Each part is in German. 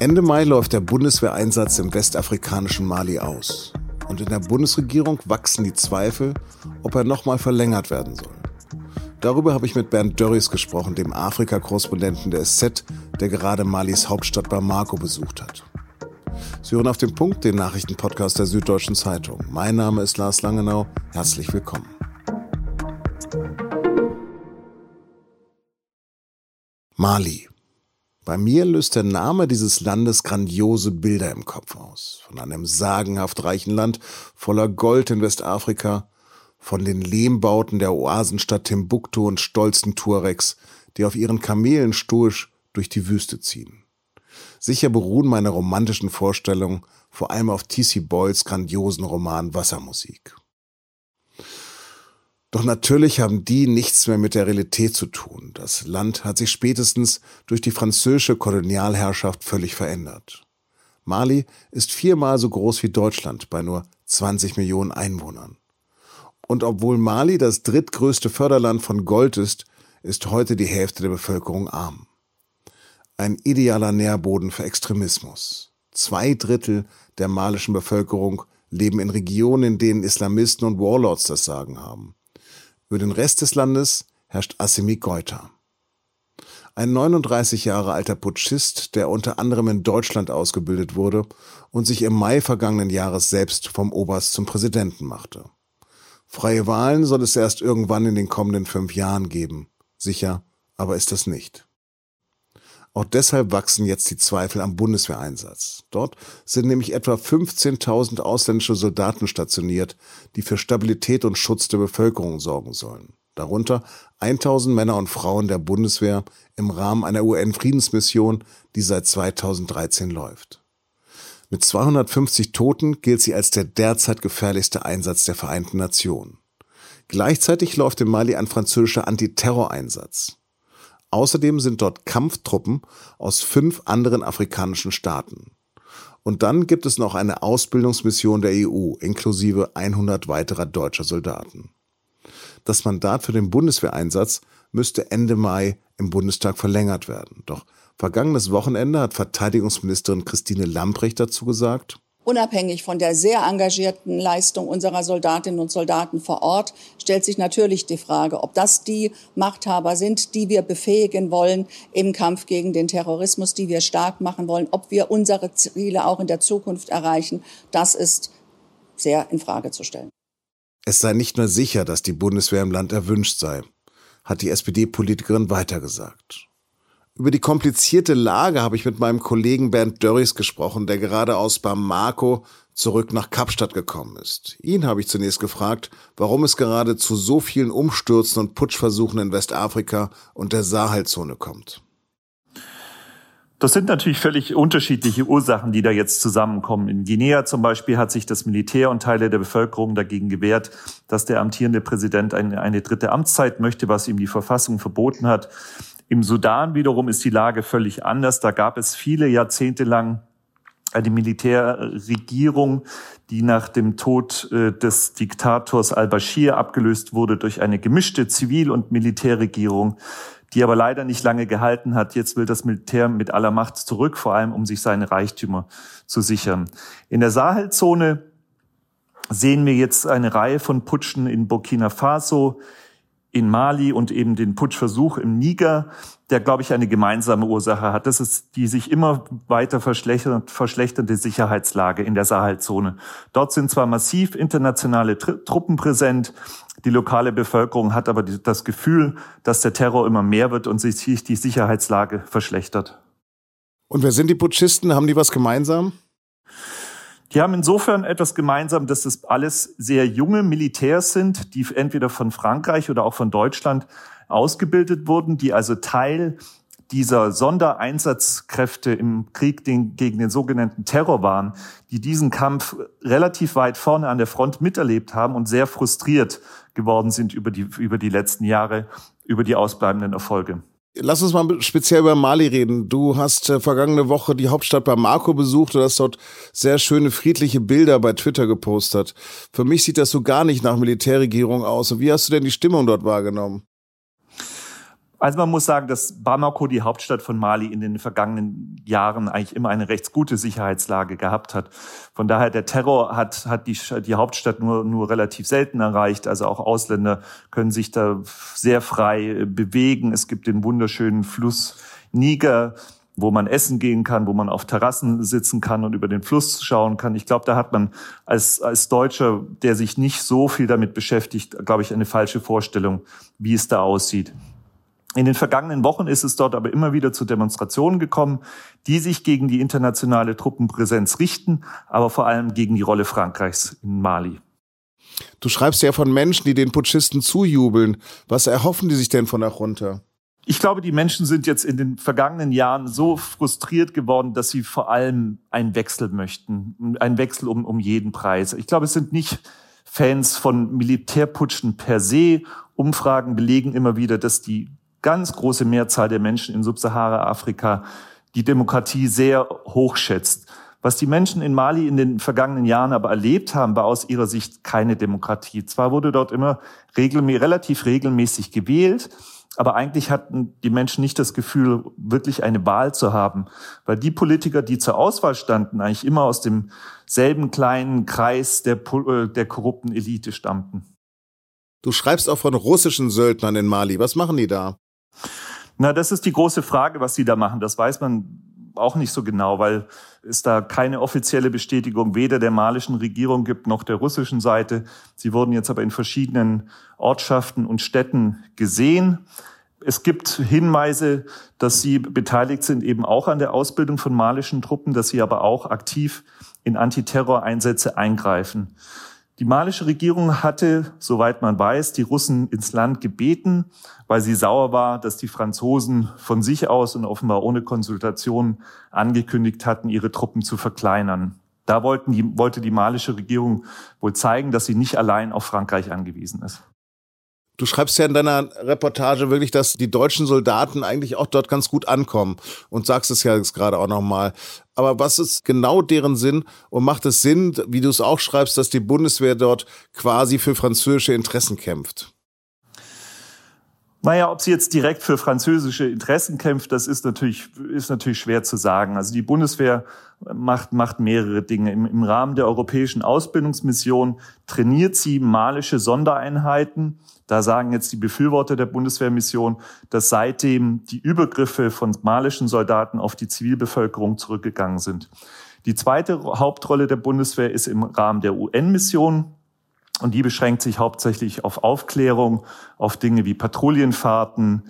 Ende Mai läuft der Bundeswehreinsatz im westafrikanischen Mali aus. Und in der Bundesregierung wachsen die Zweifel, ob er nochmal verlängert werden soll. Darüber habe ich mit Bernd Dörries gesprochen, dem Afrika-Korrespondenten der SZ, der gerade Malis Hauptstadt Bamako besucht hat. Sie hören auf den Punkt den Nachrichtenpodcast der Süddeutschen Zeitung. Mein Name ist Lars Langenau. Herzlich willkommen. Mali. Bei mir löst der Name dieses Landes grandiose Bilder im Kopf aus. Von einem sagenhaft reichen Land voller Gold in Westafrika, von den Lehmbauten der Oasenstadt Timbuktu und stolzen Tuaregs, die auf ihren Kamelen stoisch durch die Wüste ziehen. Sicher beruhen meine romantischen Vorstellungen vor allem auf T.C. Boyles grandiosen Roman Wassermusik. Doch natürlich haben die nichts mehr mit der Realität zu tun. Das Land hat sich spätestens durch die französische Kolonialherrschaft völlig verändert. Mali ist viermal so groß wie Deutschland bei nur 20 Millionen Einwohnern. Und obwohl Mali das drittgrößte Förderland von Gold ist, ist heute die Hälfte der Bevölkerung arm. Ein idealer Nährboden für Extremismus. Zwei Drittel der malischen Bevölkerung leben in Regionen, in denen Islamisten und Warlords das Sagen haben. Über den Rest des Landes herrscht Assimi Goita. Ein 39 Jahre alter Putschist, der unter anderem in Deutschland ausgebildet wurde und sich im Mai vergangenen Jahres selbst vom Oberst zum Präsidenten machte. Freie Wahlen soll es erst irgendwann in den kommenden fünf Jahren geben. Sicher, aber ist das nicht. Auch deshalb wachsen jetzt die Zweifel am Bundeswehreinsatz. Dort sind nämlich etwa 15.000 ausländische Soldaten stationiert, die für Stabilität und Schutz der Bevölkerung sorgen sollen. Darunter 1000 Männer und Frauen der Bundeswehr im Rahmen einer UN-Friedensmission, die seit 2013 läuft. Mit 250 Toten gilt sie als der derzeit gefährlichste Einsatz der Vereinten Nationen. Gleichzeitig läuft in Mali ein französischer Antiterroreinsatz. Außerdem sind dort Kampftruppen aus fünf anderen afrikanischen Staaten. Und dann gibt es noch eine Ausbildungsmission der EU inklusive 100 weiterer deutscher Soldaten. Das Mandat für den Bundeswehreinsatz müsste Ende Mai im Bundestag verlängert werden. Doch vergangenes Wochenende hat Verteidigungsministerin Christine Lamprecht dazu gesagt, Unabhängig von der sehr engagierten Leistung unserer Soldatinnen und Soldaten vor Ort stellt sich natürlich die Frage, ob das die Machthaber sind, die wir befähigen wollen im Kampf gegen den Terrorismus, die wir stark machen wollen, ob wir unsere Ziele auch in der Zukunft erreichen. Das ist sehr in Frage zu stellen. Es sei nicht nur sicher, dass die Bundeswehr im Land erwünscht sei, hat die SPD-Politikerin weitergesagt. Über die komplizierte Lage habe ich mit meinem Kollegen Bernd Dörries gesprochen, der gerade aus Bamako zurück nach Kapstadt gekommen ist. Ihn habe ich zunächst gefragt, warum es gerade zu so vielen Umstürzen und Putschversuchen in Westafrika und der Sahelzone kommt. Das sind natürlich völlig unterschiedliche Ursachen, die da jetzt zusammenkommen. In Guinea zum Beispiel hat sich das Militär und Teile der Bevölkerung dagegen gewehrt, dass der amtierende Präsident eine, eine dritte Amtszeit möchte, was ihm die Verfassung verboten hat. Im Sudan wiederum ist die Lage völlig anders. Da gab es viele Jahrzehnte lang eine Militärregierung, die nach dem Tod äh, des Diktators al-Bashir abgelöst wurde durch eine gemischte Zivil- und Militärregierung, die aber leider nicht lange gehalten hat. Jetzt will das Militär mit aller Macht zurück, vor allem um sich seine Reichtümer zu sichern. In der Sahelzone sehen wir jetzt eine Reihe von Putschen in Burkina Faso, in Mali und eben den Putschversuch im Niger, der, glaube ich, eine gemeinsame Ursache hat. Das ist die sich immer weiter verschlechternde Sicherheitslage in der Sahelzone. Dort sind zwar massiv internationale Truppen präsent, die lokale Bevölkerung hat aber das Gefühl, dass der Terror immer mehr wird und sich die Sicherheitslage verschlechtert. Und wer sind die Putschisten? Haben die was gemeinsam? Die haben insofern etwas gemeinsam, dass es alles sehr junge Militärs sind, die entweder von Frankreich oder auch von Deutschland ausgebildet wurden, die also Teil dieser Sondereinsatzkräfte im Krieg gegen den sogenannten Terror waren, die diesen Kampf relativ weit vorne an der Front miterlebt haben und sehr frustriert geworden sind über die, über die letzten Jahre, über die ausbleibenden Erfolge. Lass uns mal speziell über Mali reden. Du hast äh, vergangene Woche die Hauptstadt Bamako besucht und hast dort sehr schöne friedliche Bilder bei Twitter gepostet. Für mich sieht das so gar nicht nach Militärregierung aus. Und wie hast du denn die Stimmung dort wahrgenommen? Also man muss sagen, dass Bamako, die Hauptstadt von Mali, in den vergangenen Jahren eigentlich immer eine recht gute Sicherheitslage gehabt hat. Von daher, der Terror hat, hat die, die Hauptstadt nur, nur relativ selten erreicht. Also auch Ausländer können sich da sehr frei bewegen. Es gibt den wunderschönen Fluss Niger, wo man essen gehen kann, wo man auf Terrassen sitzen kann und über den Fluss schauen kann. Ich glaube, da hat man als, als Deutscher, der sich nicht so viel damit beschäftigt, glaube ich, eine falsche Vorstellung, wie es da aussieht. In den vergangenen Wochen ist es dort aber immer wieder zu Demonstrationen gekommen, die sich gegen die internationale Truppenpräsenz richten, aber vor allem gegen die Rolle Frankreichs in Mali. Du schreibst ja von Menschen, die den Putschisten zujubeln. Was erhoffen die sich denn von der Junta? Ich glaube, die Menschen sind jetzt in den vergangenen Jahren so frustriert geworden, dass sie vor allem einen Wechsel möchten. Einen Wechsel um, um jeden Preis. Ich glaube, es sind nicht Fans von Militärputschen per se. Umfragen belegen immer wieder, dass die ganz große Mehrzahl der Menschen in Subsahara-Afrika die Demokratie sehr hoch schätzt. Was die Menschen in Mali in den vergangenen Jahren aber erlebt haben, war aus ihrer Sicht keine Demokratie. Zwar wurde dort immer regelmä relativ regelmäßig gewählt, aber eigentlich hatten die Menschen nicht das Gefühl, wirklich eine Wahl zu haben, weil die Politiker, die zur Auswahl standen, eigentlich immer aus demselben kleinen Kreis der, äh, der korrupten Elite stammten. Du schreibst auch von russischen Söldnern in Mali. Was machen die da? Na, das ist die große Frage, was sie da machen. Das weiß man auch nicht so genau, weil es da keine offizielle Bestätigung weder der malischen Regierung gibt noch der russischen Seite. Sie wurden jetzt aber in verschiedenen Ortschaften und Städten gesehen. Es gibt Hinweise, dass sie beteiligt sind eben auch an der Ausbildung von malischen Truppen, dass sie aber auch aktiv in Antiterroreinsätze eingreifen. Die malische Regierung hatte, soweit man weiß, die Russen ins Land gebeten, weil sie sauer war, dass die Franzosen von sich aus und offenbar ohne Konsultation angekündigt hatten, ihre Truppen zu verkleinern. Da wollten die, wollte die malische Regierung wohl zeigen, dass sie nicht allein auf Frankreich angewiesen ist. Du schreibst ja in deiner Reportage wirklich, dass die deutschen Soldaten eigentlich auch dort ganz gut ankommen und sagst es ja jetzt gerade auch nochmal. Aber was ist genau deren Sinn und macht es Sinn, wie du es auch schreibst, dass die Bundeswehr dort quasi für französische Interessen kämpft? Naja, ob sie jetzt direkt für französische Interessen kämpft, das ist natürlich, ist natürlich schwer zu sagen. Also die Bundeswehr macht, macht mehrere Dinge. Im, Im Rahmen der europäischen Ausbildungsmission trainiert sie malische Sondereinheiten. Da sagen jetzt die Befürworter der Bundeswehrmission, dass seitdem die Übergriffe von malischen Soldaten auf die Zivilbevölkerung zurückgegangen sind. Die zweite Hauptrolle der Bundeswehr ist im Rahmen der UN-Mission. Und die beschränkt sich hauptsächlich auf Aufklärung, auf Dinge wie Patrouillenfahrten,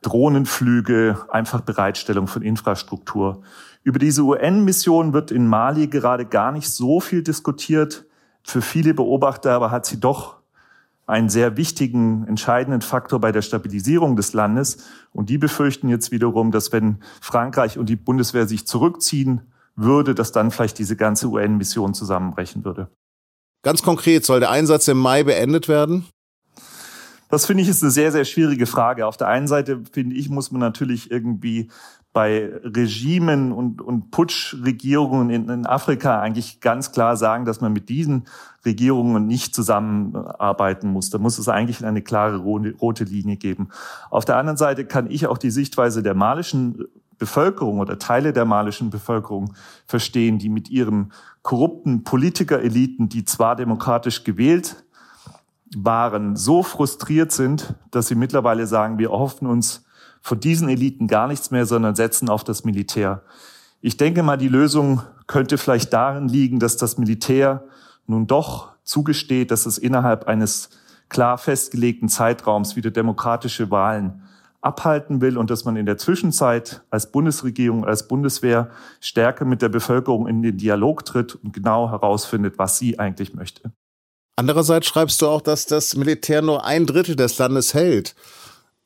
Drohnenflüge, einfach Bereitstellung von Infrastruktur. Über diese UN-Mission wird in Mali gerade gar nicht so viel diskutiert. Für viele Beobachter aber hat sie doch einen sehr wichtigen, entscheidenden Faktor bei der Stabilisierung des Landes. Und die befürchten jetzt wiederum, dass wenn Frankreich und die Bundeswehr sich zurückziehen würde, dass dann vielleicht diese ganze UN-Mission zusammenbrechen würde. Ganz konkret, soll der Einsatz im Mai beendet werden? Das finde ich ist eine sehr, sehr schwierige Frage. Auf der einen Seite, finde ich, muss man natürlich irgendwie bei Regimen und, und Putschregierungen in, in Afrika eigentlich ganz klar sagen, dass man mit diesen Regierungen nicht zusammenarbeiten muss. Da muss es eigentlich eine klare rote Linie geben. Auf der anderen Seite kann ich auch die Sichtweise der malischen Bevölkerung oder Teile der malischen Bevölkerung verstehen, die mit ihren korrupten Politikereliten, die zwar demokratisch gewählt waren, so frustriert sind, dass sie mittlerweile sagen, wir erhoffen uns von diesen Eliten gar nichts mehr, sondern setzen auf das Militär. Ich denke mal, die Lösung könnte vielleicht darin liegen, dass das Militär nun doch zugesteht, dass es innerhalb eines klar festgelegten Zeitraums wieder demokratische Wahlen abhalten will und dass man in der Zwischenzeit als Bundesregierung, als Bundeswehr stärker mit der Bevölkerung in den Dialog tritt und genau herausfindet, was sie eigentlich möchte. Andererseits schreibst du auch, dass das Militär nur ein Drittel des Landes hält.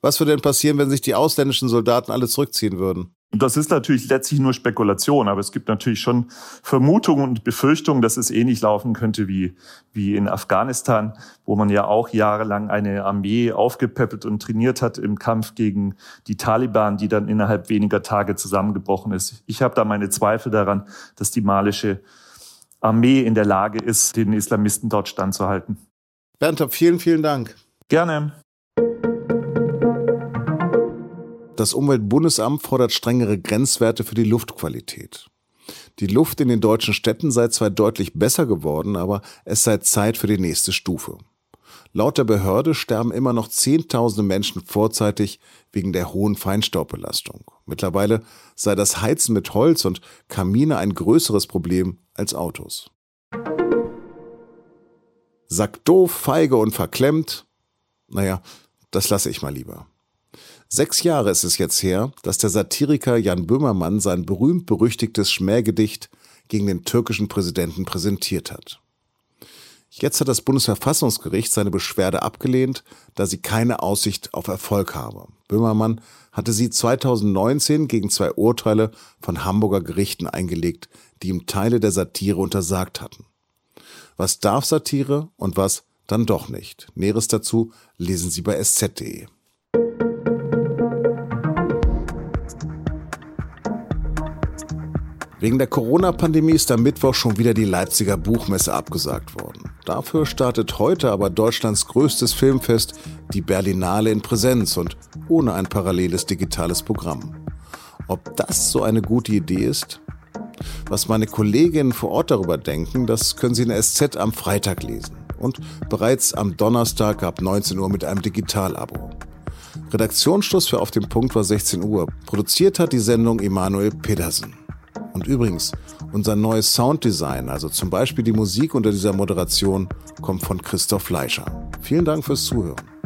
Was würde denn passieren, wenn sich die ausländischen Soldaten alle zurückziehen würden? Das ist natürlich letztlich nur Spekulation, aber es gibt natürlich schon Vermutungen und Befürchtungen, dass es ähnlich laufen könnte wie, wie in Afghanistan, wo man ja auch jahrelang eine Armee aufgepäppelt und trainiert hat im Kampf gegen die Taliban, die dann innerhalb weniger Tage zusammengebrochen ist. Ich habe da meine Zweifel daran, dass die malische Armee in der Lage ist, den Islamisten dort standzuhalten. Bernd, vielen, vielen Dank. Gerne. Das Umweltbundesamt fordert strengere Grenzwerte für die Luftqualität. Die Luft in den deutschen Städten sei zwar deutlich besser geworden, aber es sei Zeit für die nächste Stufe. Laut der Behörde sterben immer noch Zehntausende Menschen vorzeitig wegen der hohen Feinstaubbelastung. Mittlerweile sei das Heizen mit Holz und Kamine ein größeres Problem als Autos. Sack doof, feige und verklemmt. Naja, das lasse ich mal lieber. Sechs Jahre ist es jetzt her, dass der Satiriker Jan Böhmermann sein berühmt-berüchtigtes Schmähgedicht gegen den türkischen Präsidenten präsentiert hat. Jetzt hat das Bundesverfassungsgericht seine Beschwerde abgelehnt, da sie keine Aussicht auf Erfolg habe. Böhmermann hatte sie 2019 gegen zwei Urteile von Hamburger Gerichten eingelegt, die ihm Teile der Satire untersagt hatten. Was darf Satire und was dann doch nicht? Näheres dazu lesen Sie bei sz.de. Wegen der Corona-Pandemie ist am Mittwoch schon wieder die Leipziger Buchmesse abgesagt worden. Dafür startet heute aber Deutschlands größtes Filmfest, die Berlinale in Präsenz und ohne ein paralleles digitales Programm. Ob das so eine gute Idee ist? Was meine Kolleginnen vor Ort darüber denken, das können Sie in der SZ am Freitag lesen. Und bereits am Donnerstag ab 19 Uhr mit einem Digitalabo. Redaktionsschluss für Auf dem Punkt war 16 Uhr. Produziert hat die Sendung Emanuel Pedersen. Und übrigens, unser neues Sounddesign, also zum Beispiel die Musik unter dieser Moderation, kommt von Christoph Fleischer. Vielen Dank fürs Zuhören.